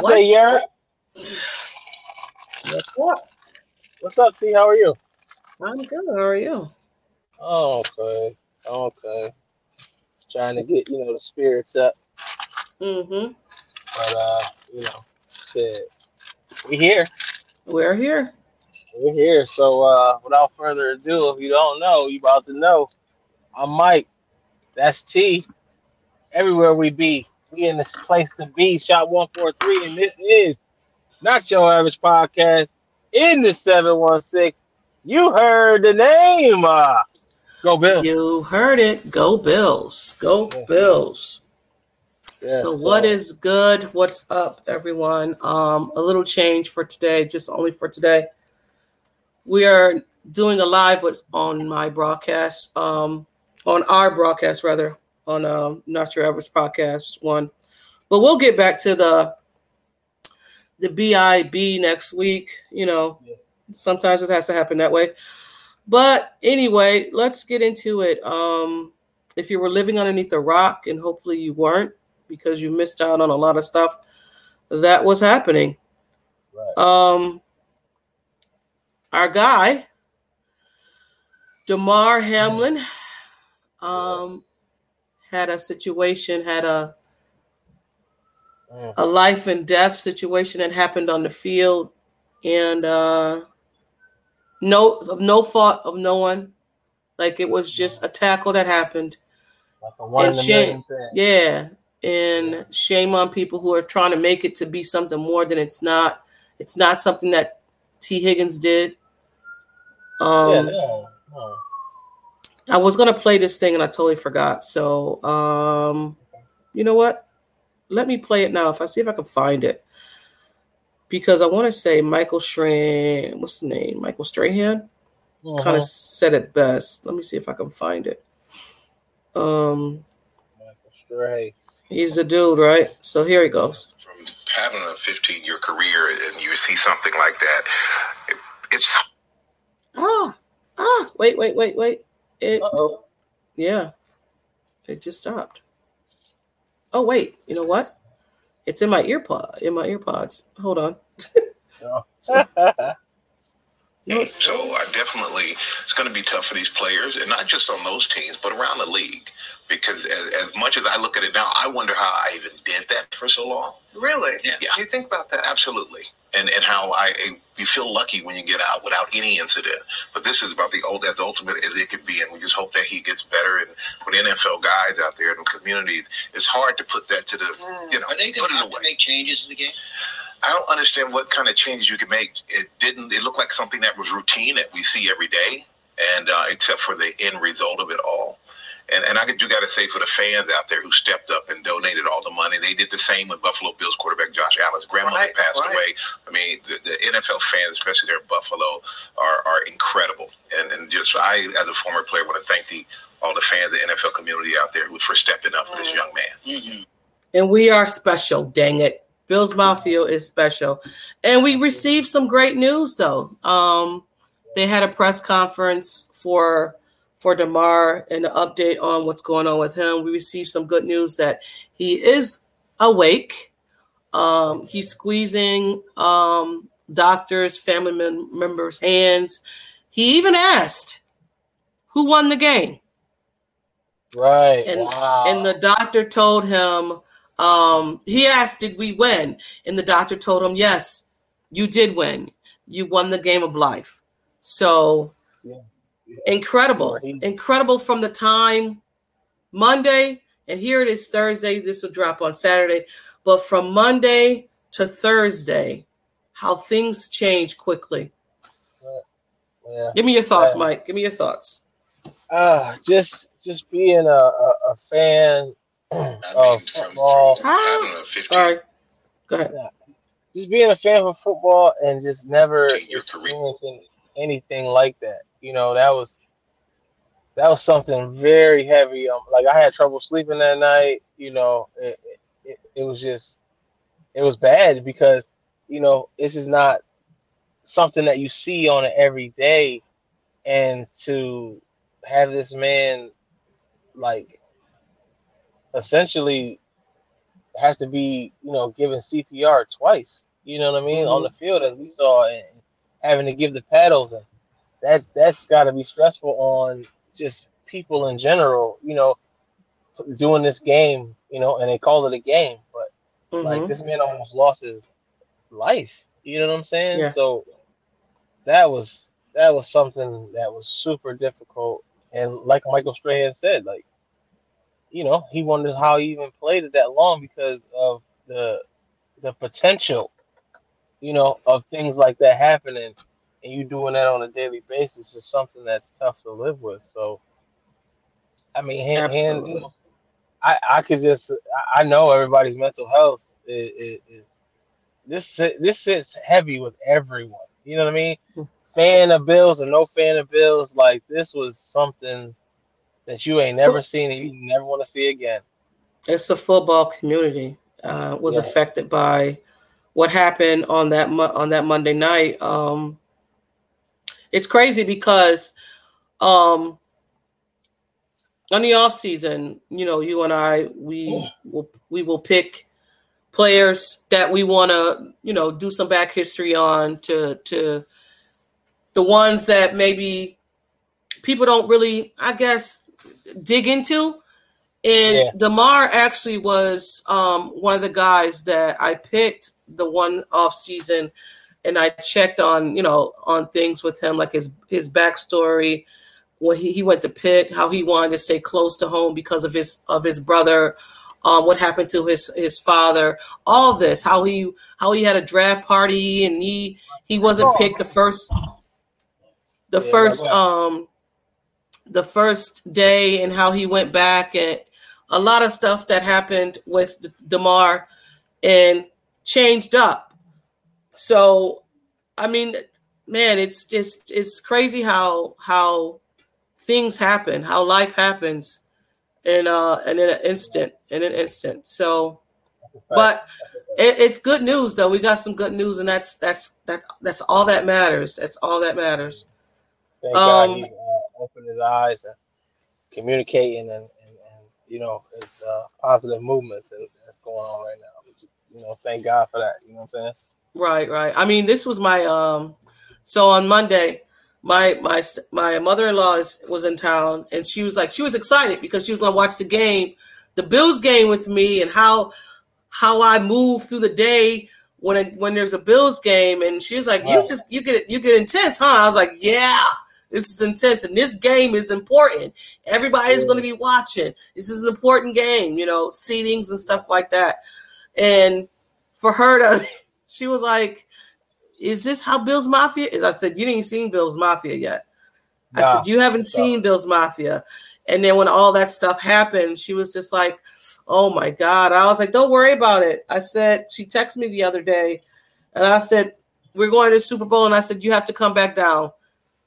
I say yeah. What's up? What's up, T? How are you? I'm good. How are you? Oh, okay. Okay. Trying to get, you know, the spirits up. Mm-hmm. But uh, you know, shit. We here. We're here. We're here. So uh without further ado, if you don't know, you about to know. I'm Mike. That's T. Everywhere we be, we in this place to be, shot 143, and this is not your average podcast in the 716. You heard the name. Uh, go Bills. You heard it. Go Bills. Go. Bills. Yes, so what is good? What's up, everyone? Um, a little change for today, just only for today. We are doing a live but on my broadcast, um, on our broadcast rather, on um, Not Your Average Podcast one. But we'll get back to the the BIB next week. You know, Yeah. sometimes it has to happen that way. But anyway, let's get into it. Um, if you were living underneath a rock, and hopefully you weren't, because you missed out on a lot of stuff that was happening. Right. Um, our guy, Damar Hamlin, um, had a situation, had a Mm. a life and death situation that happened on the field, and uh, no no fault of no one. Like it was just a tackle that happened. And shame. Yeah, and shame on people who are trying to make it to be something more than it's not. It's not something that Tee Higgins did. Um, yeah, no, no. I was gonna play this thing and I totally forgot. So, um, you know what? Let me play it now. If I see if I can find it, because I want to say Michael Strahan. What's the name? Michael Strahan kind of said it best. Let me see if I can find it. Um, Michael Stray. he's the dude, right? So here he goes. from having a 15 year career and you see something like that, it, it's Ah, ah, wait, wait, wait, wait. It, Uh-oh. yeah, it just stopped. Oh wait, you know what? It's in my earpod, in my earpods. Hold on. No, it's- so I definitely it's going to be tough for these players, and not just on those teams, but around the league. Because as, as much as I look at it now, I wonder how I even did that for so long. Really? Yeah. You think about that? Absolutely. And and how I you feel lucky when you get out without any incident. But this is about the old as ultimate as it could be, and we just hope that he gets better. And for the NFL guys out there in the community, it's hard to put that to the you know Are they put going it away. to make changes in the game? I don't understand what kind of changes you can make. It didn't. It looked like something that was routine that we see every day, and uh, except for the end result of it all. And and I do got to say for the fans out there who stepped up and donated all the money, they did the same with Buffalo Bills quarterback Josh Allen's grandmother Right, passed right. away. I mean, the, the NFL fans, especially there in Buffalo, are are incredible. And and just I, as a former player, want to thank the all the fans, the NFL community out there who for stepping up for this young man. Mm-hmm. and we are special. Dang it, Bills Mafia is special, and we received some great news though. Um, they had a press conference for for Damar and an update on what's going on with him. We received some good news that he is awake. Um, he's squeezing um, doctors, family mem- members' hands. He even asked who won the game. Right. And- wow. And the doctor told him, um, he asked, Did we win? And the doctor told him, Yes, you did win. You won the game of life. So incredible. He- Incredible from the time Monday, and here it is Thursday. This will drop on Saturday. But from Monday to Thursday, how things change quickly. yeah. Give me your thoughts, Yeah. Mike. Give me your thoughts. Uh, just just being a, a, a fan I of mean, from, football, from having a 15 Sorry. Go ahead. just being a fan of football and just never Your career. experiencing anything like that. You know, that was that was something very heavy. Um, like I had trouble sleeping that night. You know, it, it, it was just it was bad because you know this is not something that you see on an everyday, and to have this man like essentially have to be, you know, given CPR twice. You know what I mean on the field, as we saw, and having to give the paddles, and that that's got to be stressful on just people in general. You know, doing this game, you know, and they call it a game, but Mhm. like this man almost lost his life. You know what I'm saying? Yeah. So that was that was something that was super difficult. And like Michael Strahan said, like you know, he wondered how he even played it that long because of the the potential, you know, of things like that happening, and you doing that on a daily basis is something that's tough to live with. So, I mean, hand, hands, Absolutely. I I could just I- know everybody's mental health is, is, is this this sits heavy with everyone. You know what I mean? Hmm. Fan of Bills or no fan of Bills, like this was something that you ain't never seen and you never want to see again. it's the football community uh, was Yeah. affected by what happened on that mo- on that Monday night. Um, it's crazy because um, on the off season, you know, you and I we will we will pick players that we want to you know do some back history on to to the ones that maybe people don't really I guess dig into and Yeah. Damar actually was um, one of the guys that I picked the one off season, and I checked on you know on things with him like his his backstory when he, he went to Pitt, how he wanted to stay close to home because of his of his brother, um, what happened to his his father, all this, how he how he had a draft party and he he wasn't picked the first the Yeah, first um the first day and how he went back and a lot of stuff that happened with Damar and changed up. So, I mean, man, it's just it's crazy how how things happen, how life happens in uh in an instant, in an instant. So, but it, it's good news though. We got some good news, and that's that's that that's all that matters. That's all that matters. Thank God Um, he uh, opened his eyes and communicating and, and, and you know, his uh, positive movements that, that's going on right now. You know, thank God for that. You know what I'm saying? Right, right. I mean, this was my um. So on Monday, my my my mother in law was in town, and she was like, she was excited because she was going to watch the game, the Bills game with me, and how how I move through the day when it, when there's a Bills game, and she was like, you just you get you get intense, huh? I was like, yeah. This is intense, and this game is important. Everybody's Yeah. going to be watching. This is an important game, you know, seatings and stuff like that. And for her to, she was like, "Is this how Bills Mafia is?" I said, "You didn't seen Bills Mafia yet." I said, "You haven't that's seen Bills Mafia." And then when all that stuff happened, she was just like, "Oh my god!" I was like, "Don't worry about it." I said, she texted me the other day, and I said, "We're going to the Super Bowl," and I said, "You have to come back down."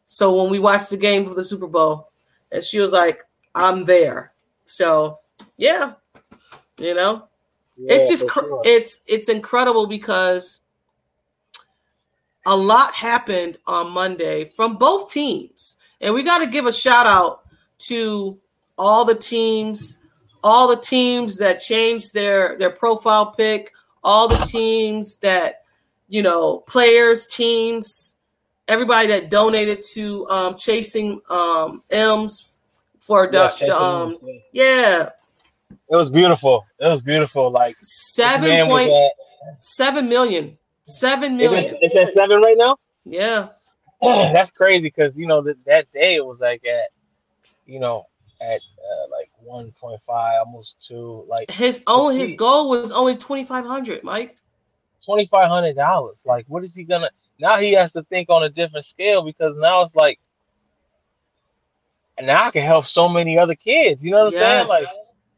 So when we watched the game for the Super Bowl, and she was like, "I'm there." So yeah, you know Yeah, it's just sure. it's it's incredible because a lot happened on Monday from both teams, and we got to give a shout out to all the teams, all the teams that changed their their profile pic, all the teams that you know players, teams, everybody that donated to um, chasing um, M's for Chase the, um, yes. yeah It was beautiful. It was beautiful. Like seven point seven million. Seven Is million. it, it's at seven right now. Yeah. That's crazy because you know that that day it was like at, you know, at uh, like one point five, almost two, like His own his goal was only twenty five hundred, Mike. twenty five hundred dollars. Like, what is he gonna? Now he has to think on a different scale because now it's like, and now I can help so many other kids. You know what I'm saying? Like,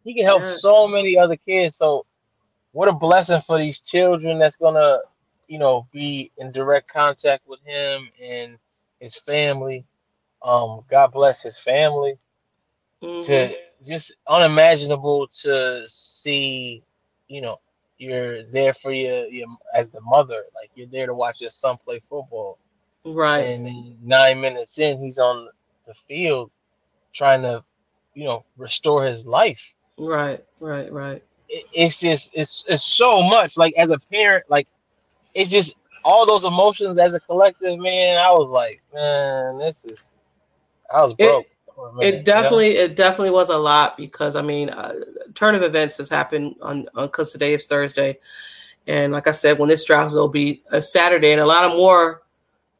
he can help Yes. so many other kids. So, what a blessing for these children that's gonna, you know, be in direct contact with him and his family. Um, God bless his family. Mhm. To just unimaginable to see, you know, you're there for your, your as the mother, like you're there to watch your son play football, Right. and then nine minutes in, he's on the field trying to, you know, restore his life. Right. Right. Right. it, it's just it's it's so much. Like as a parent, like it's just all those emotions as a collective. Man, I was like, man, this is. I was broke. It, it definitely, it definitely was a lot because I mean, uh, turn of events has happened on on because today is Thursday, and like I said, when this drops, it'll be a Saturday, and a lot of more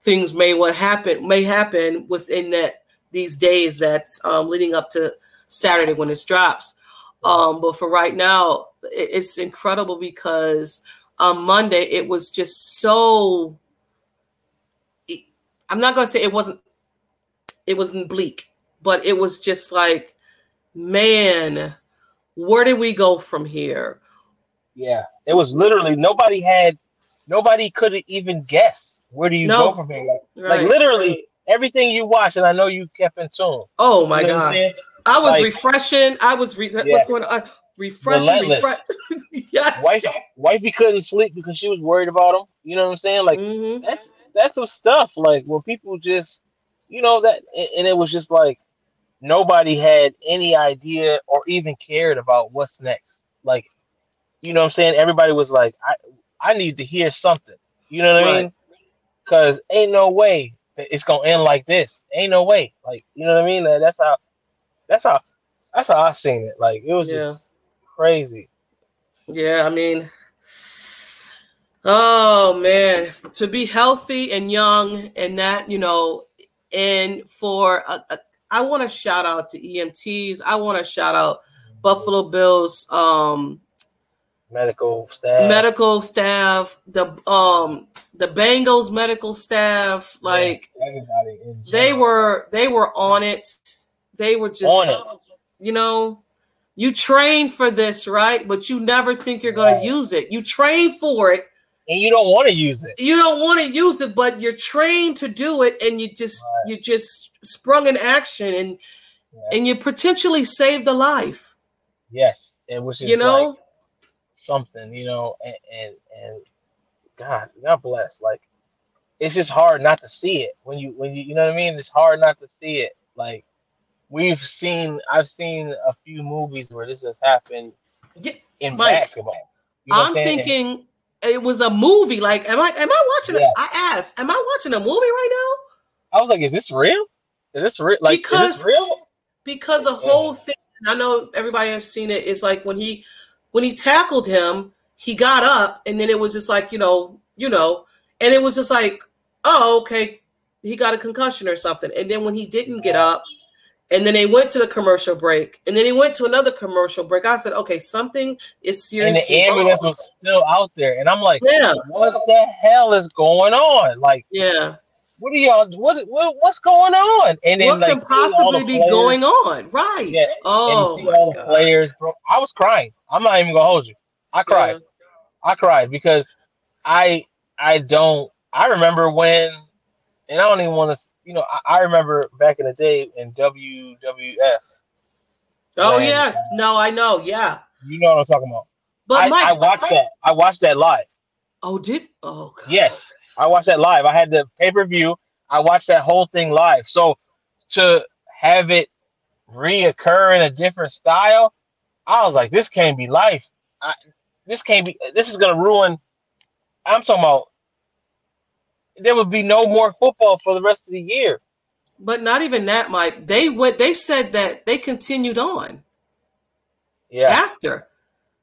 things may what happen may happen within that these days that's um, leading up to Saturday when this drops. Um, but for right now, it's incredible because on Monday it was just so. I'm not to say it wasn't. It wasn't bleak, but it was just like, man, where did we go from here? Yeah, it was literally nobody had, nobody could even guess where do you no. go from here. Like, right. like, literally everything you watched, and I know you kept in tune. Oh my you know god, I was like, refreshing. I was re- yes. what's going on? Refreshing. Refre- yes. Wife, wifey couldn't sleep because she was worried about him. You know what I'm saying? Like mm-hmm. that's that's some stuff. Like when people just, you know that, and it was just like nobody had any idea or even cared about what's next. Like, you know what I'm saying? Everybody was like, I I need to hear something. You know what right. I mean? Because ain't no way it's gonna end like this. Ain't no way. Like, you know what I mean? That's how that's how that's how I seen it. Like it was yeah. just crazy. Yeah, I mean, oh man, to be healthy and young and that, you know, and for a, a, I want to shout out to EMTs. I want to shout out Buffalo Bills um medical staff. Medical staff, the um the Bengals medical staff, like everybody they were they were on it. They were just on it. You know, you train for this, right? But you never think you're going right. to use it. You train for it. And you don't want to use it. You don't want to use it, but you're trained to do it, and you just right. you just sprung in action, and yes. and you potentially saved a life. Yes, and which is you know like something, you know, and and, and God, God bless. Like it's just hard not to see it when you when you you know what I mean. It's hard not to see it. Like we've seen I've seen a few movies where this has happened yeah, in basketball. You know I'm thinking it was a movie. Like, am I am I watching? Yeah. I asked, am I watching a movie right now? I was like, is this real? Is this real? Like, because, real? Because the whole thing. I know everybody has seen it. It's like when he when he tackled him, he got up, and then it was just like you know, you know, and it was just like, oh, okay, he got a concussion or something. And then when he didn't get up, and then they went to the commercial break, and then he went to another commercial break. I said, okay, something is serious. And the ambulance wrong. was still out there, and I'm like, yeah, what the hell is going on? Like, yeah, what are y'all? What, what what's going on? And then what like, can possibly be players, going on? Right? Yeah. Oh, and see all the players, bro. I was crying. I'm not even gonna hold you. I cried. Yeah. I cried because I I don't. I remember when, and I don't even want to you know, I, I, remember back in the day in WWF. Oh when, yes, no, I know. Yeah, you know what I'm talking about. But I, Mike, I watched that. I watched that live. Oh, did oh God. yes, I watched that live. I had the pay per view. I watched that whole thing live. So to have it reoccur in a different style, I was like, this can't be life. I, this can't be. This is gonna ruin. I'm talking about there would be no more football for the rest of the year. But not even that, Mike. They went. They said that they continued on. Yeah. After.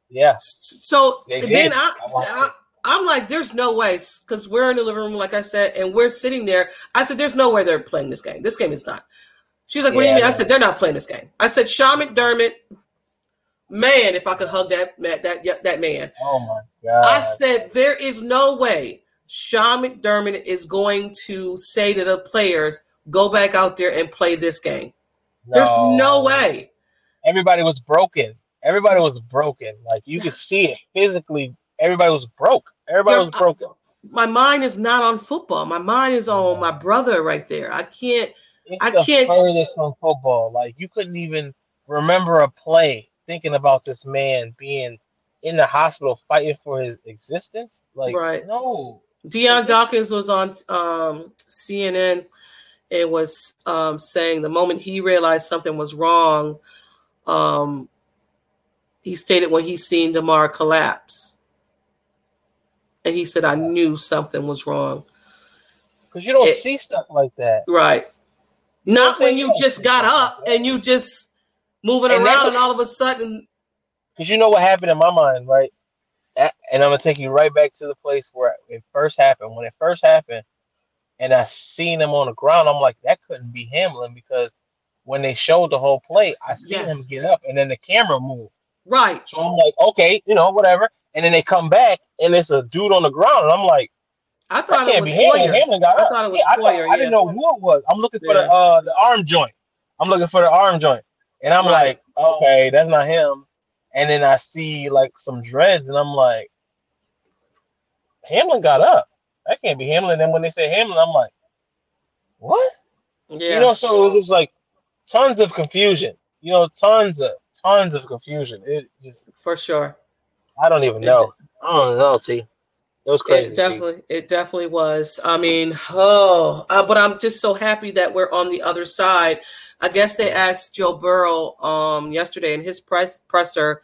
Yeah. So they then. I, I, I'm like, there's no way because we're in the living room, like I said, and we're sitting there. I said, there's no way they're playing this game. This game is not. She was like, what yeah, do you mean? I said, they're not playing this game. I said, Sean McDermott, man, if I could hug that that that, that man. Oh my god. I said, there is no way Sean McDermott is going to say to the players, go back out there and play this game. No. There's no way. Everybody was broken. Everybody was broken. Like you could see it physically. Everybody was broke. Everybody You're, was broken. I, my mind is not on football. My mind is on my brother right there. I can't. It's I can't. Furthest from football. Like you couldn't even remember a play thinking about this man being in the hospital fighting for his existence. Like right. no, Dion Dawkins was on um, CNN and was um, saying the moment he realized something was wrong, um, he stated when he seen Damar collapse, and he said, "I knew something was wrong." Because you don't It- see stuff like that. Right. Not when you just got up and you just moving And around, and all of a sudden, Because you know what happened in my mind, right? And I'm gonna take you right back to the place where it first happened. When it first happened, and I seen him on the ground, I'm like, that couldn't be Hamlin because when they showed the whole play, I seen him get up and then the camera moved. right? So I'm like, okay, you know, whatever. And then they come back and it's a dude on the ground, and I'm like, I thought it was Hamlin. Hamlin got I thought it was yeah, I, thought- Poyer, I didn't know who it was. I'm looking for Yeah. the uh the arm joint. I'm looking for the arm joint, and I'm Right. like, okay, that's not him. And then I see like some dreads, and I'm like, Hamlin got up. That can't be Hamlin. And then when they say Hamlin, I'm like, what? Yeah. You know, so it was like tons of confusion. You know, tons of tons of confusion. It just for sure. I don't even know. I don't know, T. It was crazy. It T. definitely, it definitely was. I mean, oh, uh, but I'm just so happy that we're on the other side. I guess they asked Joe Burrow um, yesterday in his press presser,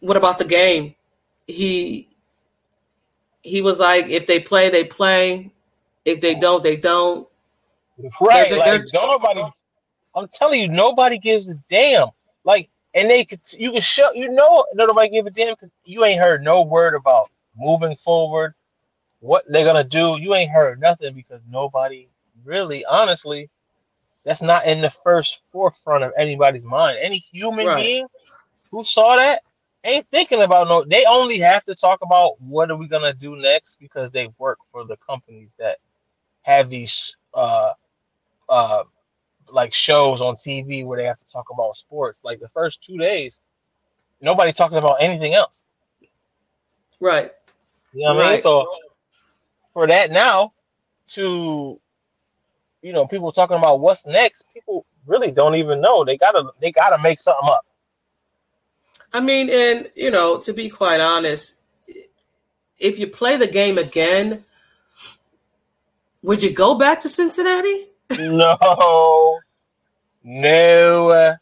"What about the game?" He he was like, "If they play, they play. If they don't, they don't." Right. They're- like, they're- nobody I'm telling you, nobody gives a damn. Like, and they could you can show you know nobody give a damn because you ain't heard no word about moving forward, what they're gonna do. You ain't heard nothing because nobody really, honestly, that's not in the first forefront of anybody's mind. Any human Right. being who saw that ain't thinking about no. They only have to talk about what are we gonna do next because they work for the companies that have these uh uh like shows on TV where they have to talk about sports. Like the first two days, nobody talking about anything else. Right. You know what I mean? So for that now to you know people talking about what's next, people really don't even know. They gotta they gotta make something up. I mean, and you know, to be quite honest, if you play the game again, would you go back to Cincinnati? no, no,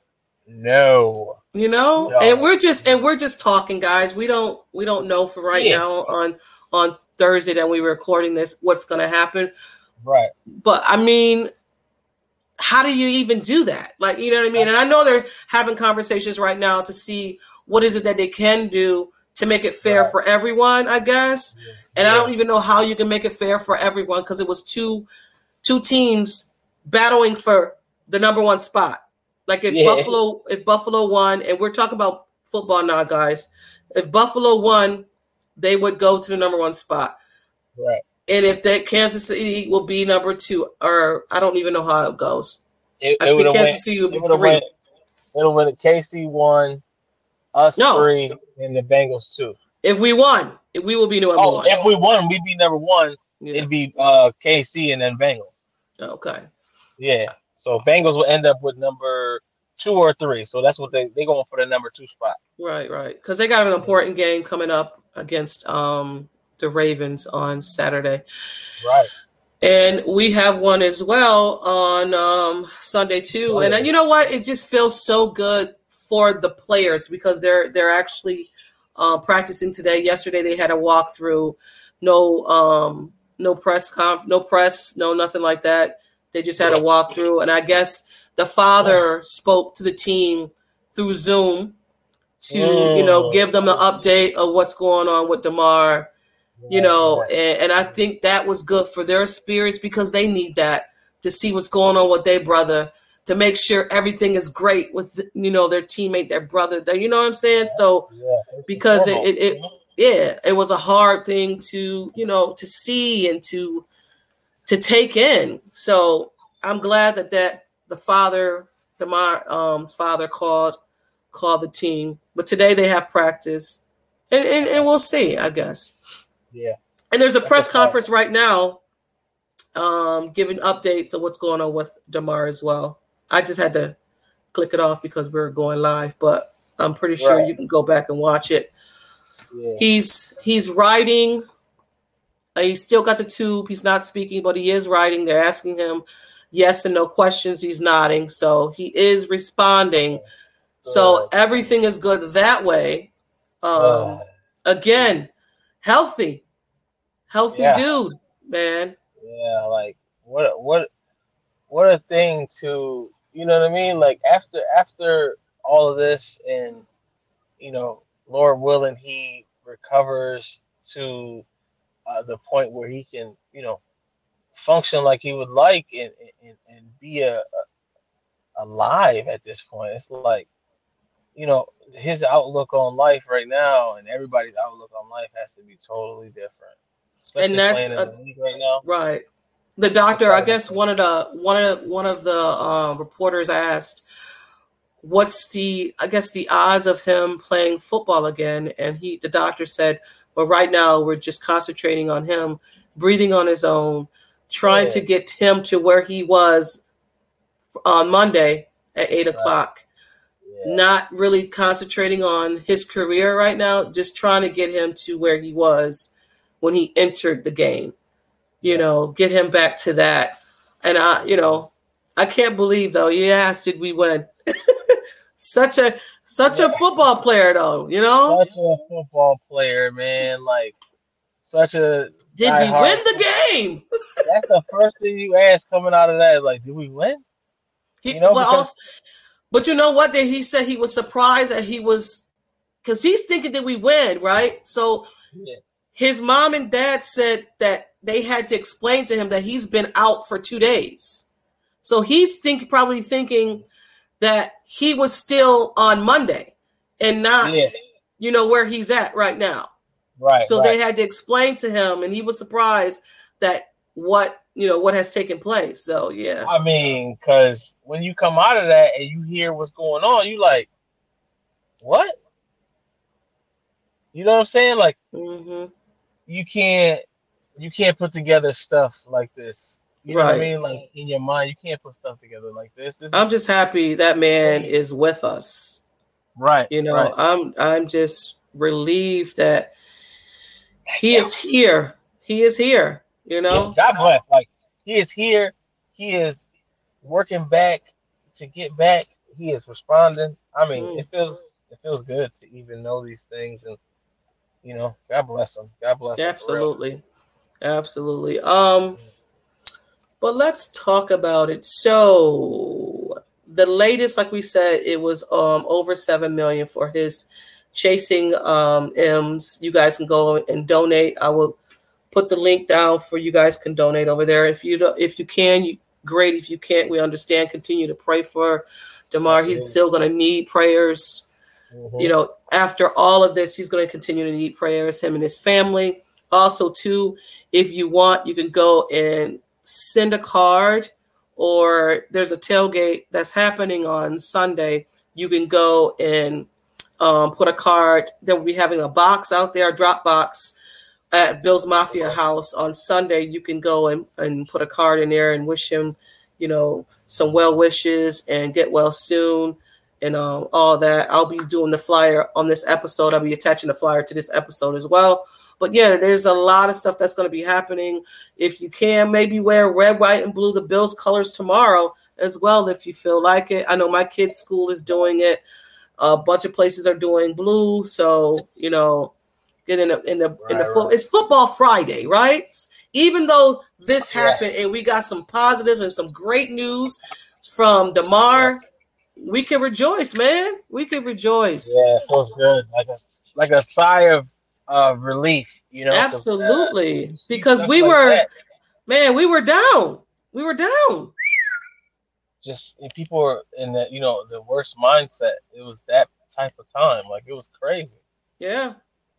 no. You know, No. and we're just and we're just talking, guys. We don't we don't know for right Yeah. now on on Thursday that we were recording this what's going to happen. Right. But I mean, how do you even do that? Like, you know what I mean? And I know they're having conversations right now to see what is it that they can do to make it fair Right. for everyone, I guess. And I don't even know how you can make it fair for everyone because it was two two teams battling for the number one spot. Like if Yeah. Buffalo if Buffalo won, and we're talking about football now, guys. If Buffalo won, they would go to the number one spot. Right. And if that Kansas City will be number two, or I don't even know how it goes. It, I it think Kansas went. City will be three. went. It would have went. KC one, us No. three, and the Bengals two. If we won, we will be number Oh, one. if we won, we'd be number one. Yeah. It'd be uh KC and then Bengals. Okay. Yeah. So Bengals will end up with number two or three. So that's what they they going for the number two spot. Right, right. Because they got an important game coming up against um the Ravens on Saturday. Right. And we have one as well on um, Sunday too. And uh, you know what? It just feels so good for the players because they're they're actually uh, practicing today. Yesterday they had a walkthrough, no um, no press conf, no press, no nothing like that. They just had a walkthrough, and I guess the father spoke to the team through Zoom to you know Mm. give them an update of what's going on with Damar you know and, and i think that was good for their spirits because they need that to see what's going on with their brother to make sure everything is great with you know their teammate their brother their- you know what i'm saying? So Yeah. because it, it, it yeah it was a hard thing to you know to see and to to take in. So i'm glad that that the father damar um's father called called the team. But today they have practice. And and, and we'll see i guess yeah. and there's a That's press a conference right now, um, giving updates of what's going on with Damar as well. I just had to click it off because we are going live, but I'm pretty sure Right. you can go back and watch it. Yeah. He's he's writing. Uh, he's still got the tube. He's not speaking, but he is writing. They're asking him yes and no questions. He's nodding, so he is responding. So everything is good that way. Um, Uh, again, healthy, healthy Yeah. dude, man. yeah, like what a- what what a thing to you know what I mean? Like after after all of this and you know, Lord willing, he recovers to uh, the point where he can, you know, function like he would like and and, and be a, a alive at this point. It's like, you know, his outlook on life right now and everybody's outlook on life has to be totally different. Especially that's a- right now. Right. The doctor, I guess one of the one of one of the um, reporters asked, "What's the I guess the odds of him playing football again?" And he, the doctor said, "Well, right now we're just concentrating on him breathing on his own, trying to get him to where he was on Monday at eight Right. o'clock. Yeah. Not really concentrating on his career right now, just trying to get him to where he was when he entered the game." you Yeah. know, get him back to that. And I, you know, I can't believe though. Asked, did we win? such a such a football player though, you know. Such a football player, man. Like such a Did we win the game? That's the first thing you ask coming out of that. Like, did we win? He, You know, because- also, but you know what? That he said he was surprised that he was because he's thinking that we win, right? So Yeah. his mom and dad said that they had to explain to him that he's been out for two days. So he's think probably thinking that he was still on Monday and not, Yeah. you know, where he's at right now. Right. so right. they had to explain to him, and he was surprised that what you know what has taken place. So yeah, I mean, because when you come out of that and you hear what's going on, you like, what? You know what I'm saying? Like, hmm you can't, you can't put together stuff like this. You know what I mean? Like in your mind, you can't put stuff together like this. this I'm just happy that man is with us. right. You know, right. I'm I'm just relieved that he is here. He is here. You know, God bless. Like he is here. He is working back to get back. He is responding. I mean, Mm. it feels it feels good to even know these things, and you know, God bless him. God bless him. absolutely, absolutely. Um, but let's talk about it. So the latest, like we said, it was um over seven million for his chasing um M's. You guys can go and donate. I will put the link down for you guys can donate over there. If you don't, if you can, you great. If you can't, we understand. Continue to pray for Damar. He's still going to need prayers Mhm. you know after all of this he's going to continue to need prayers him and his family also too if you want you can go and send a card or there's a tailgate that's happening on sunday you can go and um, put a card that will be having a box out there a drop box at bill's mafia house on sunday you can go and, and put a card in there and wish him you know some well wishes and get well soon and um, all that. I'll be doing the flyer on this episode. I'll be attaching the flyer to this episode as well. But yeah, there's a lot of stuff that's going to be happening. If you can, maybe wear red, white, and blue, the Bills colors tomorrow as well, if you feel like it. I know my kids' school is doing it. A bunch of places are doing blue. So you know, get in the in the in the Right, foot. right. It's football Friday, right? Even though this Yeah. happened and we got some positive and some great news from Damar we can rejoice, man. We can rejoice. Yeah, it feels good. Like a like a sigh of of relief. You know, uh, Absolutely. see Because we like were- that, Man, we were down. We were down. just people were in the you know the worst mindset. It was that type of time. Like it was crazy. Yeah.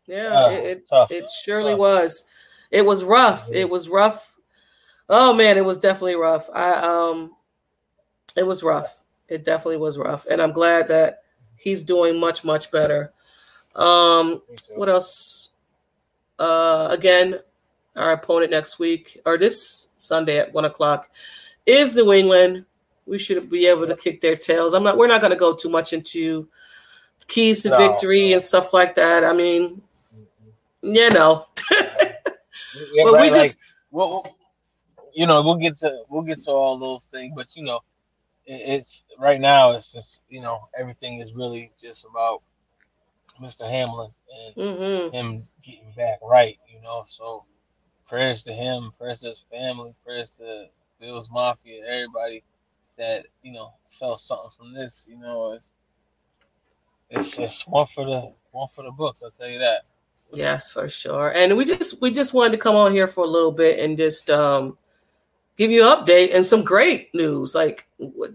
Yeah. Ah, it, it, tough. it surely Tough. was. It was rough. It was rough. Oh man, it was definitely rough. I um it was rough. It definitely was rough. And I'm glad that he's doing much, much better. Um, what else? Uh, again, our opponent next week or this Sunday at one o'clock is New England. We should be able to kick their tails. I'm not. We're not going to go too much into keys to No, victory and stuff like that. I mean, you know, Yeah, but we right, like, just well, you know, we'll get to we'll get to all those things, but you know, it's right now. It's just you know everything is really just about Mr. Hamlin and Mm-hmm. him getting back right. You know, so prayers to him, prayers to his family, prayers to Bills Mafia, everybody that you know felt something from this. You know, it's it's it's one for the one for the books. I'll tell you that. Yes, for sure. And we just we just wanted to come on here for a little bit and just um give you an update and some great news. Like what-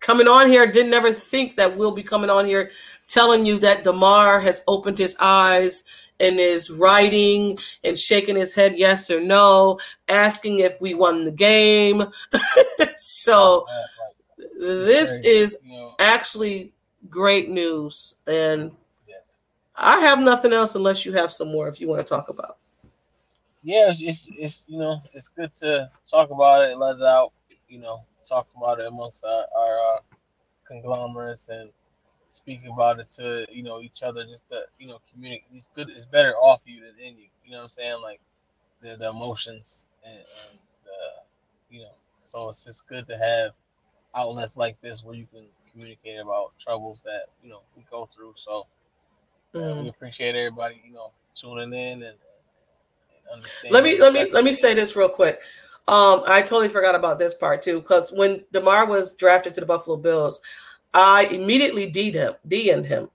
coming on here, didn't ever think that we'll be coming on here telling you that Damar has opened his eyes and is writing and shaking his head yes or no, asking if we won the game. so this is actually great news and. I have nothing else unless you have some more if you want to talk about. yeah, it's, it's you know it's good to talk about it let it out. You know, talk about it amongst our, our uh, conglomerates and speak about it to you know each other. Just to you know communicate. It's good. It's better off you than in you. You know what I'm saying? Like the the emotions and, and the you know. So it's just good to have outlets like this where you can communicate about troubles that you know we go through. So. Mm. we appreciate everybody, you know, tuning in and, and understanding. Let me let me let me say this real quick. Um, I totally forgot about this part too, because when Damar was drafted to the Buffalo Bills, I immediately DM'd him, DM'd him,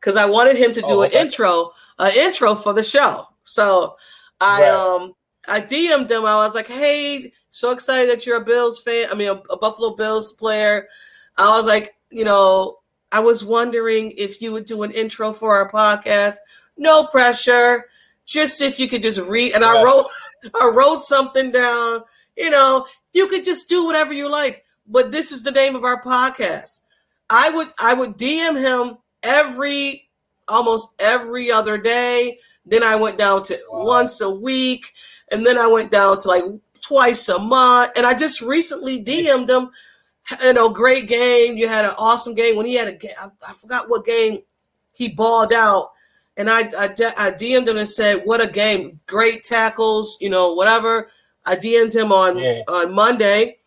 because I wanted him to do Oh, an okay. intro, an intro for the show. So I Right. um I DM'd him. I was like, "Hey, so excited that you're a Bills fan. I mean, a, a Buffalo Bills player." I was like, you know, I was wondering if you would do an intro for our podcast. No pressure. Just if you could just read. And I wrote, I wrote something down. You know, you could just do whatever you like. But this is the name of our podcast. I would, I would DM him every, almost every other day. Then I went down to once a week, and then I went down to like twice a month. And I just recently DM'd him you know, great game. You had an awesome game when he had a game. I, forgot what game he balled out, and I I, I DM'd him and said, "What a game! Great tackles, you know, whatever." I DM'd him on Yeah. on Monday,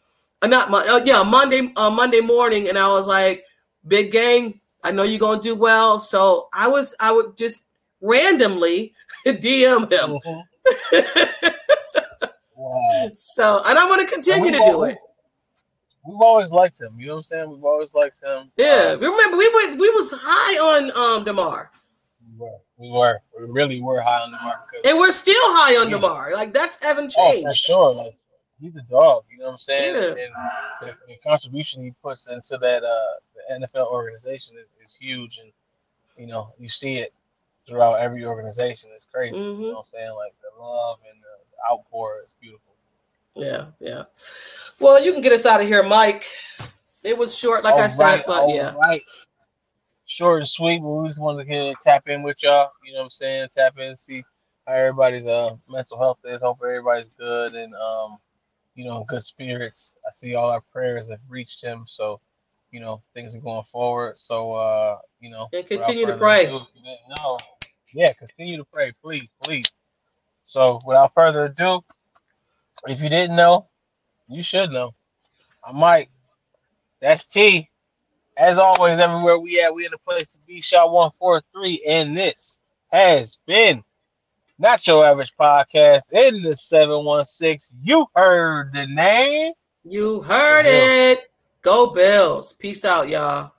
uh, not Mon- uh, yeah Monday uh, Monday morning, and I was like, "Big game! I know you're gonna do well." So I was I would just randomly DM him. Mhm. Wow. so and I'm gonna continue to do it. We've always liked him. You know what I'm saying? We've always liked him. Yeah, Um, remember we were we was high on um Damar. we were. We were. We really were high on Damar, And we're still high on Damar. Like that hasn't Oh, for sure. Like he's a dog. You know what I'm saying? Yeah. And, and the, the contribution he puts into that uh the NFL organization is, is huge, and you know you see it throughout every organization. It's crazy. Mhm. You know what I'm saying? Like the love and the, the outpour is beautiful. Yeah, yeah. Well, you can get us out of here, Mike. It was short, like I All said, right, but all yeah. right. Short and sweet, but we just wanted to get in, tap in with y'all. You know what I'm saying? Tap in, see how everybody's uh mental health is. Hope everybody's good and um, you know, good spirits. I see all our prayers have reached him, so you know things are going forward. So uh, you know, And continue to pray. ado, if you didn't know, yeah, continue to pray, please, please. So without further ado, if you didn't know, you should know. I'm Mike. That's T. As always, everywhere we at, we in the place to be. Shot one four three, and this has been not your average podcast in the seven one six. You heard the name. You heard it. Go Bills. Peace out, y'all.